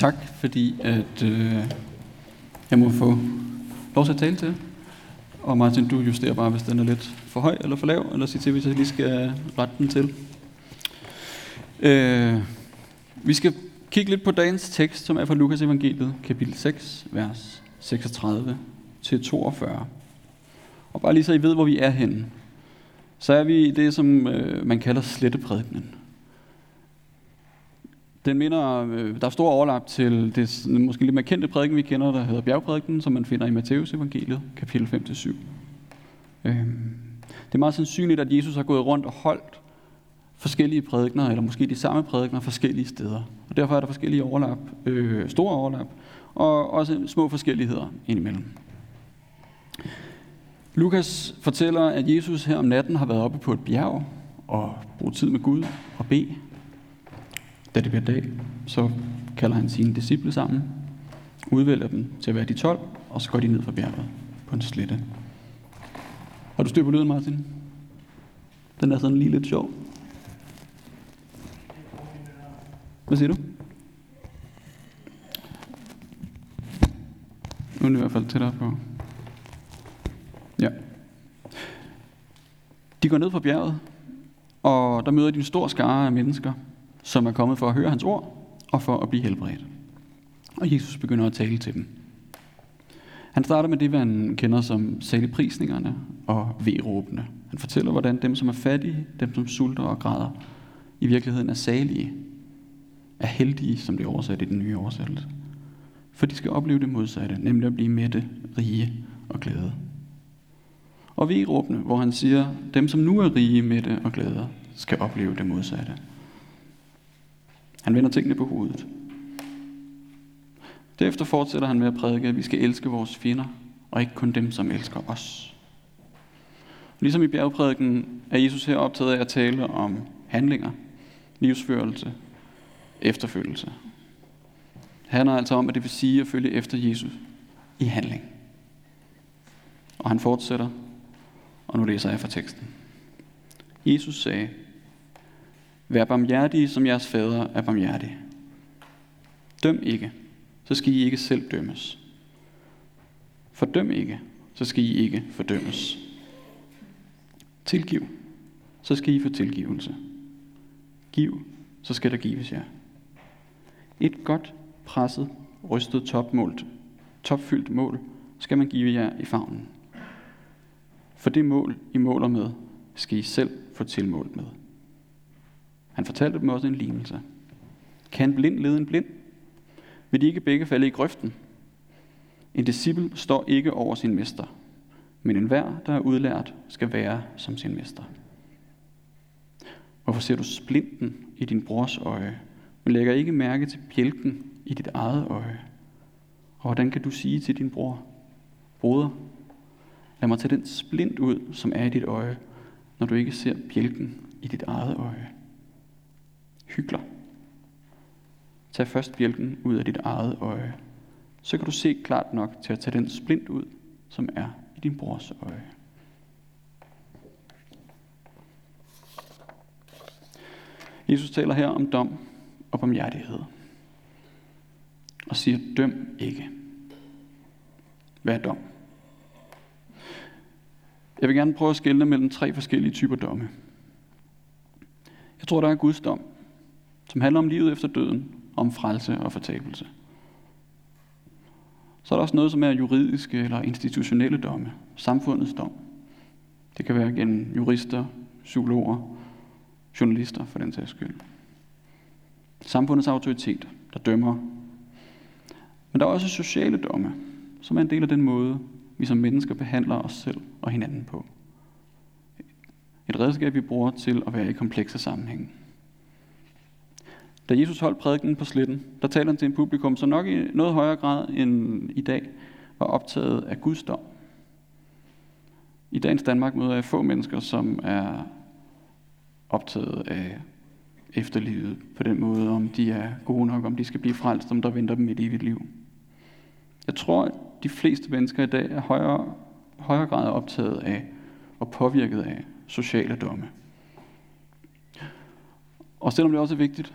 Tak, fordi at, øh, jeg må få lov til at tale til Og Martin, du justerer bare, hvis den er lidt for høj eller for lav, eller sig til, hvis jeg lige skal rette den til. Øh, vi skal kigge lidt på dagens tekst, som er fra Lukas evangeliet, kapitel 6, vers 36 til 42. Og bare lige så I ved, hvor vi er henne, så er vi i det, som øh, man kalder sletteprædikenen. Den minder, øh, der er stor overlap til det måske lidt mere kendte prædiken, vi kender, der hedder bjergprædiken, som man finder i Matteus evangeliet, kapitel 5-7. Øhm, det er meget sandsynligt, at Jesus har gået rundt og holdt forskellige prædikner, eller måske de samme prædikner forskellige steder. Og derfor er der forskellige overlap, øh, store overlap, og også små forskelligheder indimellem. Lukas fortæller, at Jesus her om natten har været oppe på et bjerg og brugt tid med Gud og bede. Da det bliver dag, så kalder han sine disciple sammen, udvælger dem til at være de 12, og så går de ned fra bjerget på en slette. Har du styr på lyden, Martin? Den er sådan lige lidt sjov. Hvad siger du? Nu er det i hvert fald tættere på. Ja. De går ned fra bjerget, og der møder de en stor skare af mennesker, som er kommet for at høre hans ord og for at blive helbredt. Og Jesus begynder at tale til dem. Han starter med det, man kender som saligprisningerne og vedråbene. Han fortæller, hvordan dem, som er fattige, dem, som sulter og græder, i virkeligheden er salige, er heldige, som det er oversat i den nye oversættelse. For de skal opleve det modsatte, nemlig at blive mætte, rige og glade. Og vedråbene, hvor han siger, dem, som nu er rige, mætte og glade, skal opleve det modsatte. Han vender tingene på hovedet. Derefter fortsætter han med at prædike, at vi skal elske vores fjender, og ikke kun dem, som elsker os. Ligesom i bjergprædiken er Jesus her optaget af at tale om handlinger, livsførelse, efterfølgelse. Han handler altså om, at det vil sige at følge efter Jesus i handling. Og han fortsætter, og nu læser jeg fra teksten. Jesus sagde, Vær barmhjertige, som jeres fader er barmhjertig. Døm ikke, så skal I ikke selv dømmes. Fordøm ikke, så skal I ikke fordømmes. Tilgiv, så skal I få tilgivelse. Giv, så skal der gives jer. Et godt, presset, rystet topmålt, topfyldt mål skal man give jer i favnen. For det mål, I måler med, skal I selv få tilmålt med. Han fortalte dem også en lignelse. Kan en blind lede en blind? Vil de ikke begge falde i grøften? En disciple står ikke over sin mester, men enhver, der er udlært, skal være som sin mester. Hvorfor ser du splinten i din brors øje, men lægger ikke mærke til bjælken i dit eget øje? Og hvordan kan du sige til din bror, Broder, lad mig tage den splint ud, som er i dit øje, når du ikke ser bjælken i dit eget øje? Hygler. Tag først bjælken ud af dit eget øje. Så kan du se klart nok til at tage den splint ud, som er i din brors øje. Jesus taler her om dom og barmhjertighed. Og siger, døm ikke. Hvad er dom? Jeg vil gerne prøve at skelne mellem tre forskellige typer domme. Jeg tror, der er Guds dom, som handler om livet efter døden, om frelse og fortabelse. Så er der også noget, som er juridiske eller institutionelle domme, samfundets dom. Det kan være gennem jurister, psykologer, journalister for den sags skyld. Samfundets autoritet, der dømmer. Men der er også sociale domme, som er en del af den måde, vi som mennesker behandler os selv og hinanden på. Et redskab, vi bruger til at være i komplekse sammenhænge. Da Jesus holdt prædiken på sletten, der talte han til en publikum, som nok i noget højere grad end i dag var optaget af Guds dom. I dagens Danmark møder jeg få mennesker, som er optaget af efterlivet på den måde, om de er gode nok, om de skal blive frelst, om der venter dem et evigt liv. Jeg tror, at de fleste mennesker i dag er højere, højere grad optaget af og påvirket af sociale domme. Og selvom det også er vigtigt,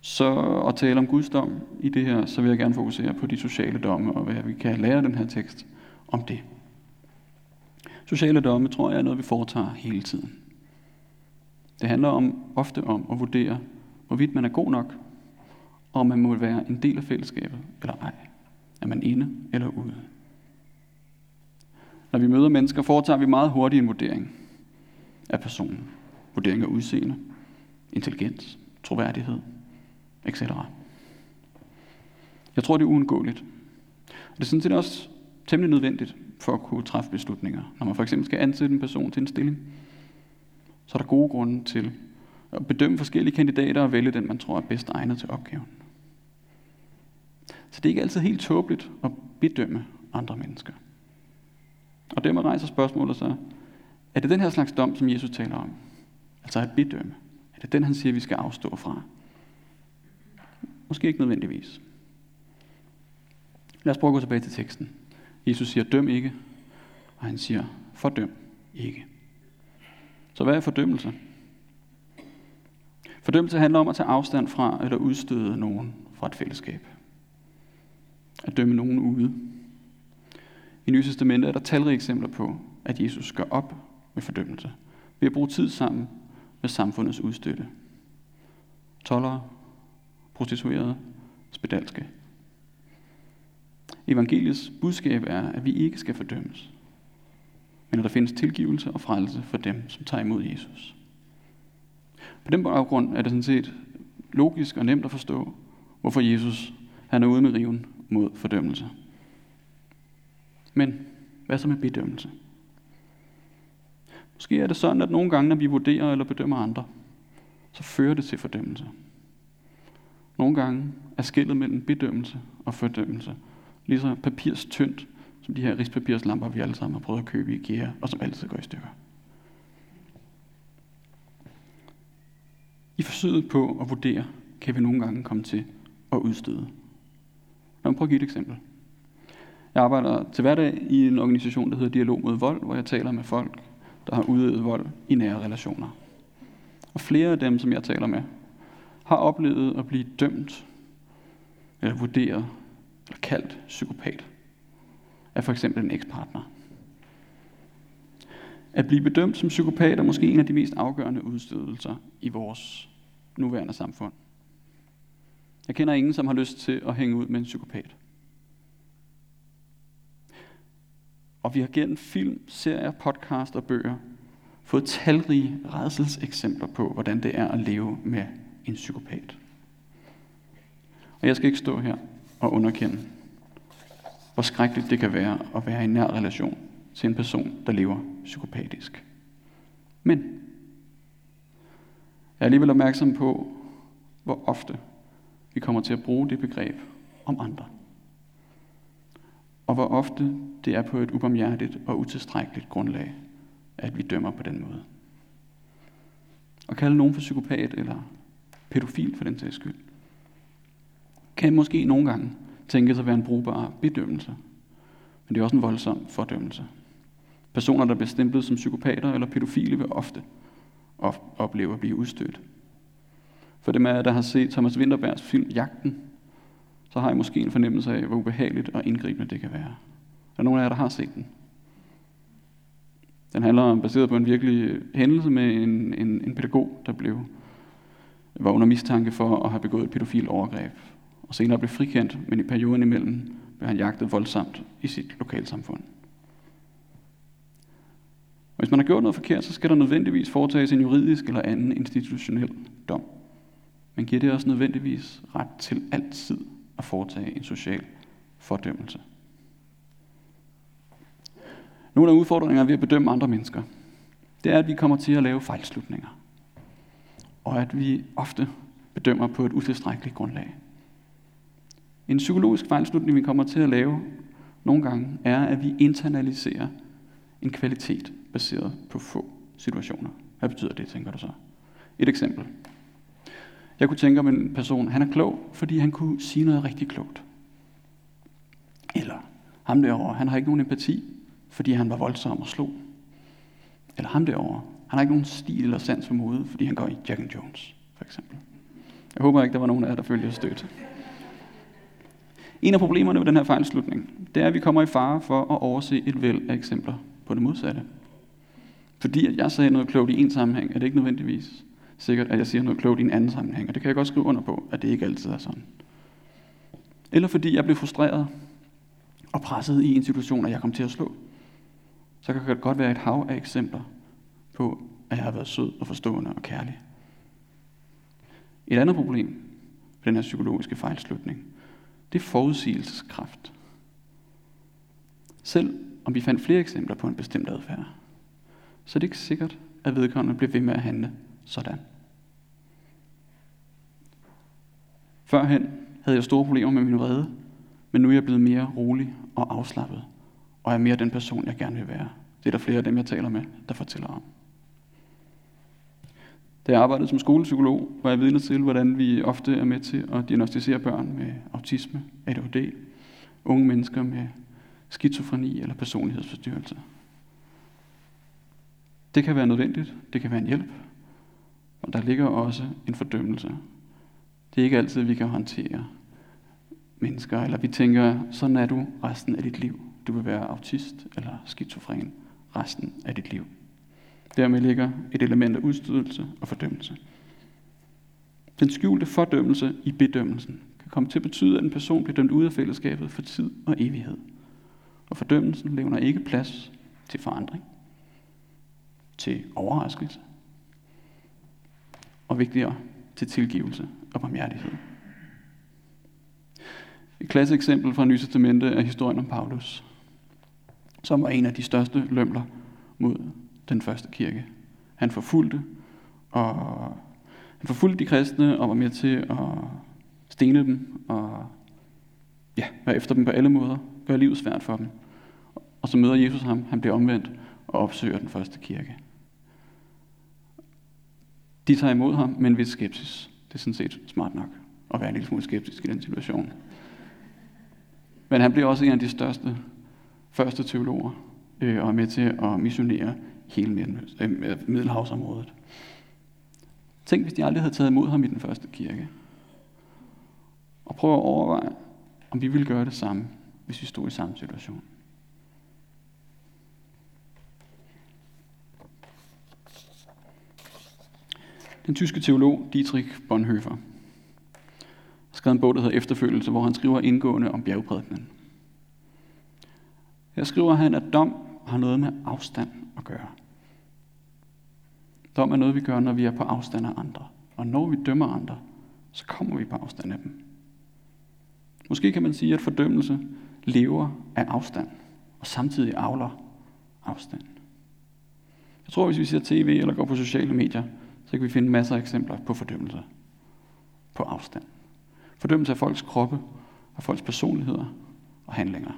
så at tale om Guds dom i det her, så vil jeg gerne fokusere på de sociale domme, og hvad vi kan lære den her tekst om det. Sociale domme tror jeg er noget, vi foretager hele tiden. Det handler om, ofte om at vurdere, hvorvidt man er god nok, og om man må være en del af fællesskabet eller ej. Er man inde eller ude? Når vi møder mennesker, foretager vi meget hurtigt en vurdering af personen. Vurdering af udseende, intelligens, troværdighed, etc. Jeg tror, det er uundgåeligt. Det er sådan set også temmelig nødvendigt for at kunne træffe beslutninger. Når man for eksempel skal ansætte en person til en stilling, så er der gode grunde til at bedømme forskellige kandidater og vælge den, man tror er bedst egnet til opgaven. Så det er ikke altid helt tåbeligt at bedømme andre mennesker. Og dermed rejser spørgsmålet så, er det den her slags dom, som Jesus taler om? Altså at bedømme. Er det den, han siger, vi skal afstå fra? Måske ikke nødvendigvis. Lad os prøve at gå tilbage til teksten. Jesus siger, døm ikke, og han siger, fordøm ikke. Så hvad er fordømmelse? Fordømmelse handler om at tage afstand fra eller udstøde nogen fra et fællesskab. At dømme nogen ude. I Nye Testamente er der talrige eksempler på, at Jesus gør op med fordømmelse ved at bruge tid sammen med samfundets udstøtte. Tollere, prostituerede, spedalske. Evangeliets budskab er, at vi ikke skal fordømmes, men at der findes tilgivelse og frelse for dem, som tager imod Jesus. På den baggrund er det sådan set logisk og nemt at forstå, hvorfor Jesus han er ude med riven mod fordømmelse. Men hvad så med bedømmelse? Måske er det sådan, at nogle gange, når vi vurderer eller bedømmer andre, så fører det til fordømmelse. Nogle gange er skillet mellem bedømmelse og fordømmelse lige så papirstyndt, som de her rispapirslamper, vi alle sammen har prøvet at købe i IKEA, og som altid går i stykker. I forsøget på at vurdere, kan vi nogle gange komme til at udstøde. Lad mig prøve at give et eksempel. Jeg arbejder til hverdag i en organisation, der hedder Dialog mod Vold, hvor jeg taler med folk, der har udøvet vold i nære relationer. Og flere af dem, som jeg taler med, har oplevet at blive dømt, eller vurderet, eller kaldt psykopat af for eksempel en ekspartner. At blive bedømt som psykopat er måske en af de mest afgørende udstødelser i vores nuværende samfund. Jeg kender ingen, som har lyst til at hænge ud med en psykopat. Og vi har gennem film, serier, podcast og bøger fået talrige redselseksempler på, hvordan det er at leve med en psykopat. Og jeg skal ikke stå her og underkende, hvor skrækkeligt det kan være at være i en nær relation til en person, der lever psykopatisk. Men jeg er alligevel opmærksom på, hvor ofte vi kommer til at bruge det begreb om andre. Og hvor ofte det er på et ubarmhjertigt og utilstrækkeligt grundlag, at vi dømmer på den måde. At kalde nogen for psykopat eller pædofil for den sags skyld, kan måske nogle gange tænkes at være en brugbar bedømmelse. Men det er også en voldsom fordømmelse. Personer, der bliver stemplet som psykopater eller pædofile, vil ofte opleve at blive udstødt. For dem af jer, der har set Thomas Winterbergs film Jagten, så har I måske en fornemmelse af, hvor ubehageligt og indgribende det kan være. Der er nogle af jer, der har set den. Den handler om, baseret på en virkelig hændelse med en, en, en pædagog, der blev var under mistanke for at have begået et pædofil overgreb, og senere blev frikendt, men i perioden imellem blev han jagtet voldsomt i sit lokalsamfund. Og hvis man har gjort noget forkert, så skal der nødvendigvis foretages en juridisk eller anden institutionel dom. Men giver det også nødvendigvis ret til altid at foretage en social fordømmelse. Nogle af udfordringerne ved at bedømme andre mennesker, det er, at vi kommer til at lave fejlslutninger. Og at vi ofte bedømmer på et utilstrækkeligt grundlag. En psykologisk fejlslutning, vi kommer til at lave nogle gange, er, at vi internaliserer en kvalitet baseret på få situationer. Hvad betyder det, tænker du så? Et eksempel. Jeg kunne tænke om en person, han er klog, fordi han kunne sige noget rigtig klogt. Eller ham derovre, han har ikke nogen empati, fordi han var voldsom og slog. Eller ham derovre, han har ikke nogen stil eller sans for mode, fordi han går i Jack and Jones, for eksempel. Jeg håber ikke, der var nogen af jer, der følte jer stødt. En af problemerne med den her fejlslutning, det er, at vi kommer i fare for at overse et væld af eksempler på det modsatte. Fordi at jeg sagde noget klogt i en sammenhæng, er det ikke nødvendigvis sikkert, at jeg siger noget klogt i en anden sammenhæng. Og det kan jeg godt skrive under på, at det ikke altid er sådan. Eller fordi jeg blev frustreret og presset i en situation, at jeg kom til at slå. Så kan det godt være et hav af eksempler på, at jeg har været sød og forstående og kærlig. Et andet problem ved den her psykologiske fejlslutning, det er forudsigelseskraft. Selv om vi fandt flere eksempler på en bestemt adfærd, så er det ikke sikkert, at vedkommende bliver ved med at handle sådan. Førhen havde jeg store problemer med min vrede, men nu er jeg blevet mere rolig og afslappet, og er mere den person, jeg gerne vil være. Det er der flere af dem, jeg taler med, der fortæller om. Da jeg arbejdede som skolepsykolog, var jeg vidne til, hvordan vi ofte er med til at diagnostisere børn med autisme, ADHD, unge mennesker med skizofreni eller personlighedsforstyrrelse. Det kan være nødvendigt, det kan være en hjælp, og der ligger også en fordømmelse. Det er ikke altid, vi kan håndtere mennesker, eller vi tænker, sådan er du resten af dit liv. Du vil være autist eller skizofren resten af dit liv. Dermed ligger et element af udstødelse og fordømmelse. Den skjulte fordømmelse i bedømmelsen kan komme til at betyde, at en person bliver dømt ud af fællesskabet for tid og evighed. Og fordømmelsen levner ikke plads til forandring, til overraskelse, og vigtigere til tilgivelse og barmhjertighed. Et klasse eksempel fra Nye Testamente er historien om Paulus, som var en af de største lømler mod den første kirke. Han forfulgte, og han forfulgte de kristne og var med til at stene dem og ja, være efter dem på alle måder, gøre livet svært for dem. Og så møder Jesus ham, han bliver omvendt og opsøger den første kirke. De tager imod ham med en vis skepsis. Det er sådan set smart nok at være en lille smule skeptisk i den situation. Men han bliver også en af de største første teologer øh, og er med til at missionere hele øh, Middelhavsområdet. Tænk, hvis de aldrig havde taget imod ham i den første kirke. Og prøv at overveje, om vi ville gøre det samme, hvis vi stod i samme situation. Den tyske teolog Dietrich Bonhoeffer skrev en bog, der hedder Efterfølgelse, hvor han skriver indgående om bjergprædikenen. Her skriver han, at dom har noget med afstand at gøre. Dom er noget, vi gør, når vi er på afstand af andre. Og når vi dømmer andre, så kommer vi på afstand af dem. Måske kan man sige, at fordømmelse lever af afstand, og samtidig avler afstand. Jeg tror, hvis vi ser tv eller går på sociale medier, så kan vi finde masser af eksempler på fordømmelse på afstand. Fordømmelse af folks kroppe, af folks personligheder og handlinger.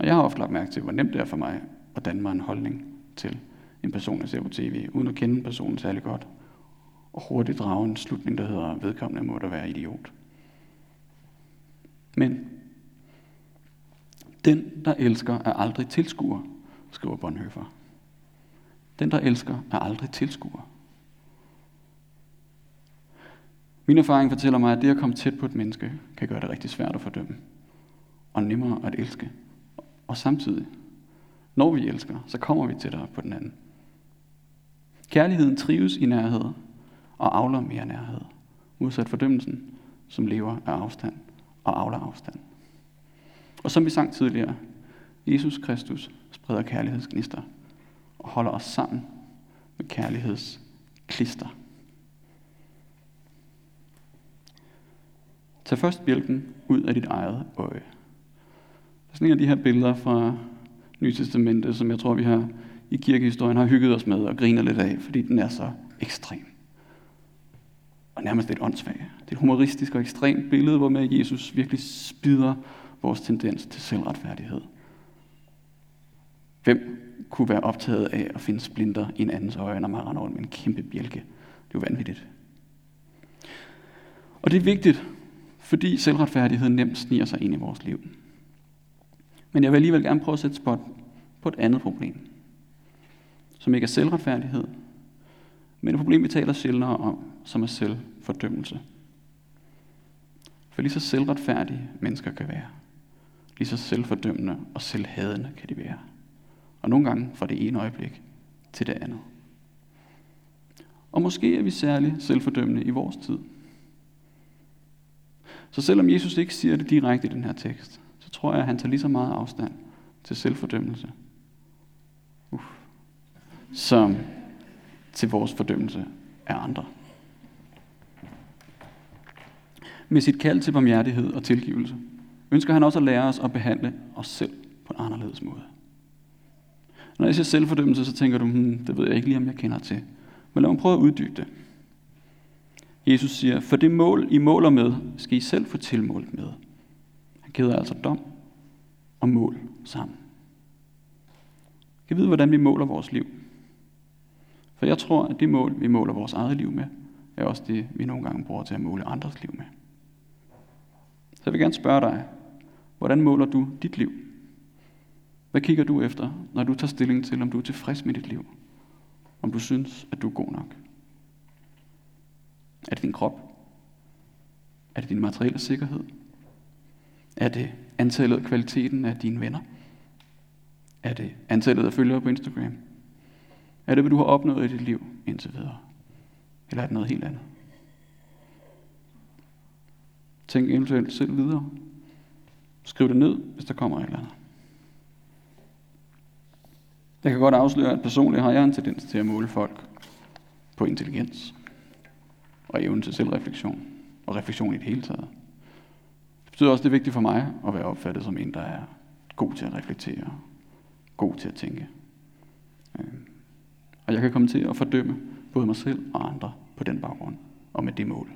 Og jeg har ofte lagt mærke til, hvor nemt det er for mig at danne mig en holdning til en person, jeg ser på tv, uden at kende personen særlig godt, og hurtigt drage en slutning, der hedder, vedkommende må da være idiot. Men den, der elsker, er aldrig tilskuer, skriver Bonhoeffer. Den, der elsker, er aldrig tilskuer. Min erfaring fortæller mig, at det at komme tæt på et menneske, kan gøre det rigtig svært at fordømme. Og nemmere at elske. Og samtidig, når vi elsker, så kommer vi tættere på den anden. Kærligheden trives i nærhed og afler mere nærhed. Modsat fordømmelsen, som lever af afstand og afler afstand. Og som vi sang tidligere, Jesus Kristus spreder kærlighedsgnister og holder os sammen med kærlighedsklister. Tag først bjælken ud af dit eget øje. Sådan en af de her billeder fra Nye Testamentet, som jeg tror, vi har i kirkehistorien har hygget os med og griner lidt af, fordi den er så ekstrem. Og nærmest lidt åndssvag. Det er et humoristisk og ekstremt billede, hvor med Jesus virkelig spider vores tendens til selvretfærdighed. Hvem kunne være optaget af at finde splinter i en andens øje, når man render rundt med en kæmpe bjælke? Det er jo vanvittigt. Og det er vigtigt, fordi selvretfærdighed nemt sniger sig ind i vores liv. Men jeg vil alligevel gerne prøve at sætte spot på et andet problem, som ikke er selvretfærdighed, men et problem, vi taler sjældnere om, som er selvfordømmelse. For lige så selvretfærdige mennesker kan være, lige så selvfordømmende og selvhadende kan de være. Og nogle gange fra det ene øjeblik til det andet. Og måske er vi særligt selvfordømmende i vores tid. Så selvom Jesus ikke siger det direkte i den her tekst, så tror jeg, at han tager lige så meget afstand til selvfordømmelse, Uff. som til vores fordømmelse af andre. Med sit kald til barmhjertighed og tilgivelse, ønsker han også at lære os at behandle os selv på en anderledes måde. Når jeg siger selvfordømmelse, så tænker du, hmm, det ved jeg ikke lige, om jeg kender til. Men lad mig prøve at uddybe det. Jesus siger, for det mål, I måler med, skal I selv få tilmålt med. Han altså dom og mål sammen. Kan vide, hvordan vi måler vores liv? For jeg tror, at det mål, vi måler vores eget liv med, er også det, vi nogle gange bruger til at måle andres liv med. Så jeg vil gerne spørge dig, hvordan måler du dit liv? Hvad kigger du efter, når du tager stilling til, om du er tilfreds med dit liv? Om du synes, at du er god nok? Er det din krop? Er det din materielle sikkerhed? Er det antallet og kvaliteten af dine venner? Er det antallet af følgere på Instagram? Er det, hvad du har opnået i dit liv indtil videre? Eller er det noget helt andet? Tænk eventuelt selv videre. Skriv det ned, hvis der kommer et eller andet. Jeg kan godt afsløre, at personligt har jeg en tendens til at måle folk på intelligens og evnen til selvreflektion og refleksion i det hele taget. Det betyder også, at det er vigtigt for mig at være opfattet som en, der er god til at reflektere, god til at tænke. Øh, og jeg kan komme til at fordømme både mig selv og andre på den baggrund og med det mål.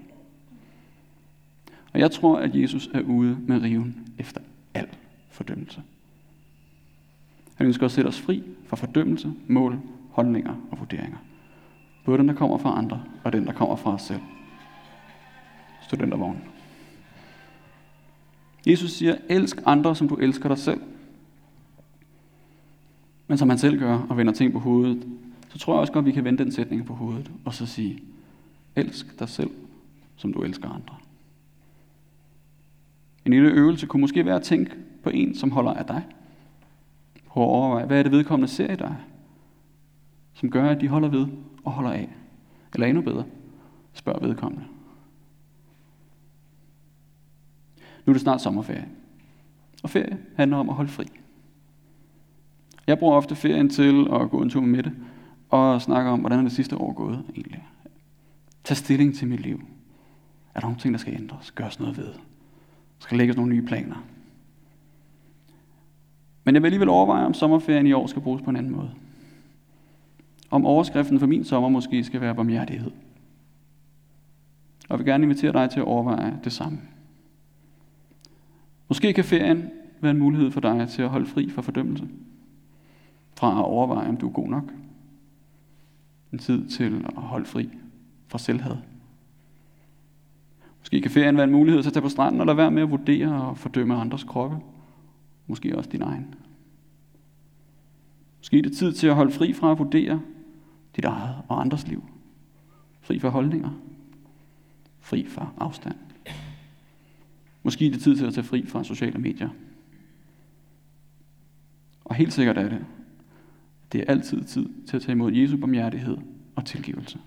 Og jeg tror, at Jesus er ude med riven efter al fordømmelse. Han ønsker at sætte os fri fra fordømmelse, mål, holdninger og vurderinger. Både den, der kommer fra andre, og den, der kommer fra os selv. Studentervognen. Jesus siger, elsk andre, som du elsker dig selv. Men som han selv gør og vender ting på hovedet, så tror jeg også godt, at vi kan vende den sætning på hovedet og så sige, elsk dig selv, som du elsker andre. En lille øvelse kunne måske være at tænke på en, som holder af dig. Prøv at overveje, hvad er det vedkommende ser i dig, som gør, at de holder ved og holder af. Eller endnu bedre, spørg vedkommende. Nu er det snart sommerferie. Og ferie handler om at holde fri. Jeg bruger ofte ferien til at gå en tur med Mette og snakke om, hvordan er det sidste år gået egentlig. Tag stilling til mit liv. Er der nogle ting, der skal ændres? Gøres noget ved? Skal lægges nogle nye planer? Men jeg vil alligevel overveje, om sommerferien i år skal bruges på en anden måde. Om overskriften for min sommer måske skal være barmhjertighed. Og jeg vil gerne invitere dig til at overveje det samme. Måske kan ferien være en mulighed for dig til at holde fri fra fordømmelse. Fra at overveje, om du er god nok. En tid til at holde fri fra selvhed. Måske kan ferien være en mulighed til at tage på stranden og lade være med at vurdere og fordømme andres kroppe. Måske også din egen. Måske er det tid til at holde fri fra at vurdere dit eget og andres liv. Fri fra holdninger. Fri fra afstand. Måske er det tid til at tage fri fra sociale medier. Og helt sikkert er det, det er altid tid til at tage imod Jesu barmhjertighed og tilgivelse.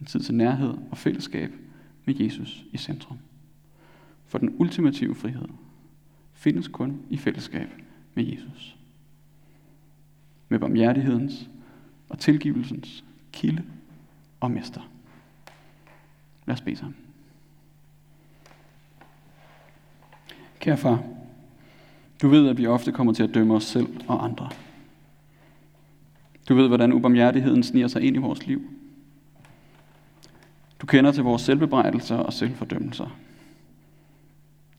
En tid til nærhed og fællesskab med Jesus i centrum. For den ultimative frihed findes kun i fællesskab med Jesus. Med barmhjertighedens og tilgivelsens kilde og mester. Lad os bede sammen. Kære far, du ved, at vi ofte kommer til at dømme os selv og andre. Du ved, hvordan ubarmhjertigheden sniger sig ind i vores liv. Du kender til vores selvbebrejdelser og selvfordømmelser.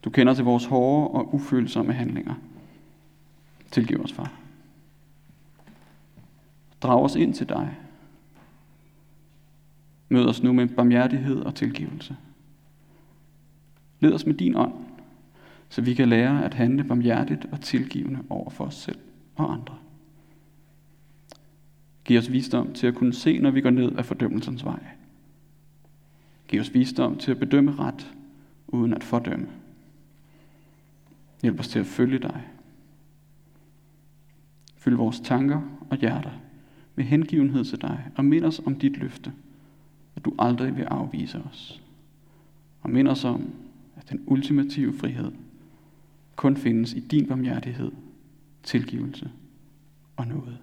Du kender til vores hårde og ufølsomme handlinger. Tilgiv os, far. Drag os ind til dig. Mød os nu med barmhjertighed og tilgivelse. Led os med din ånd, så vi kan lære at handle barmhjertigt og tilgivende over for os selv og andre. Giv os visdom til at kunne se, når vi går ned af fordømmelsens vej Giv os visdom til at bedømme ret, uden at fordømme. Hjælp os til at følge dig. Fyld vores tanker og hjerter med hengivenhed til dig, og mind os om dit løfte, at du aldrig vil afvise os. Og mind os om, at den ultimative frihed kun findes i din barmhjertighed, tilgivelse og noget.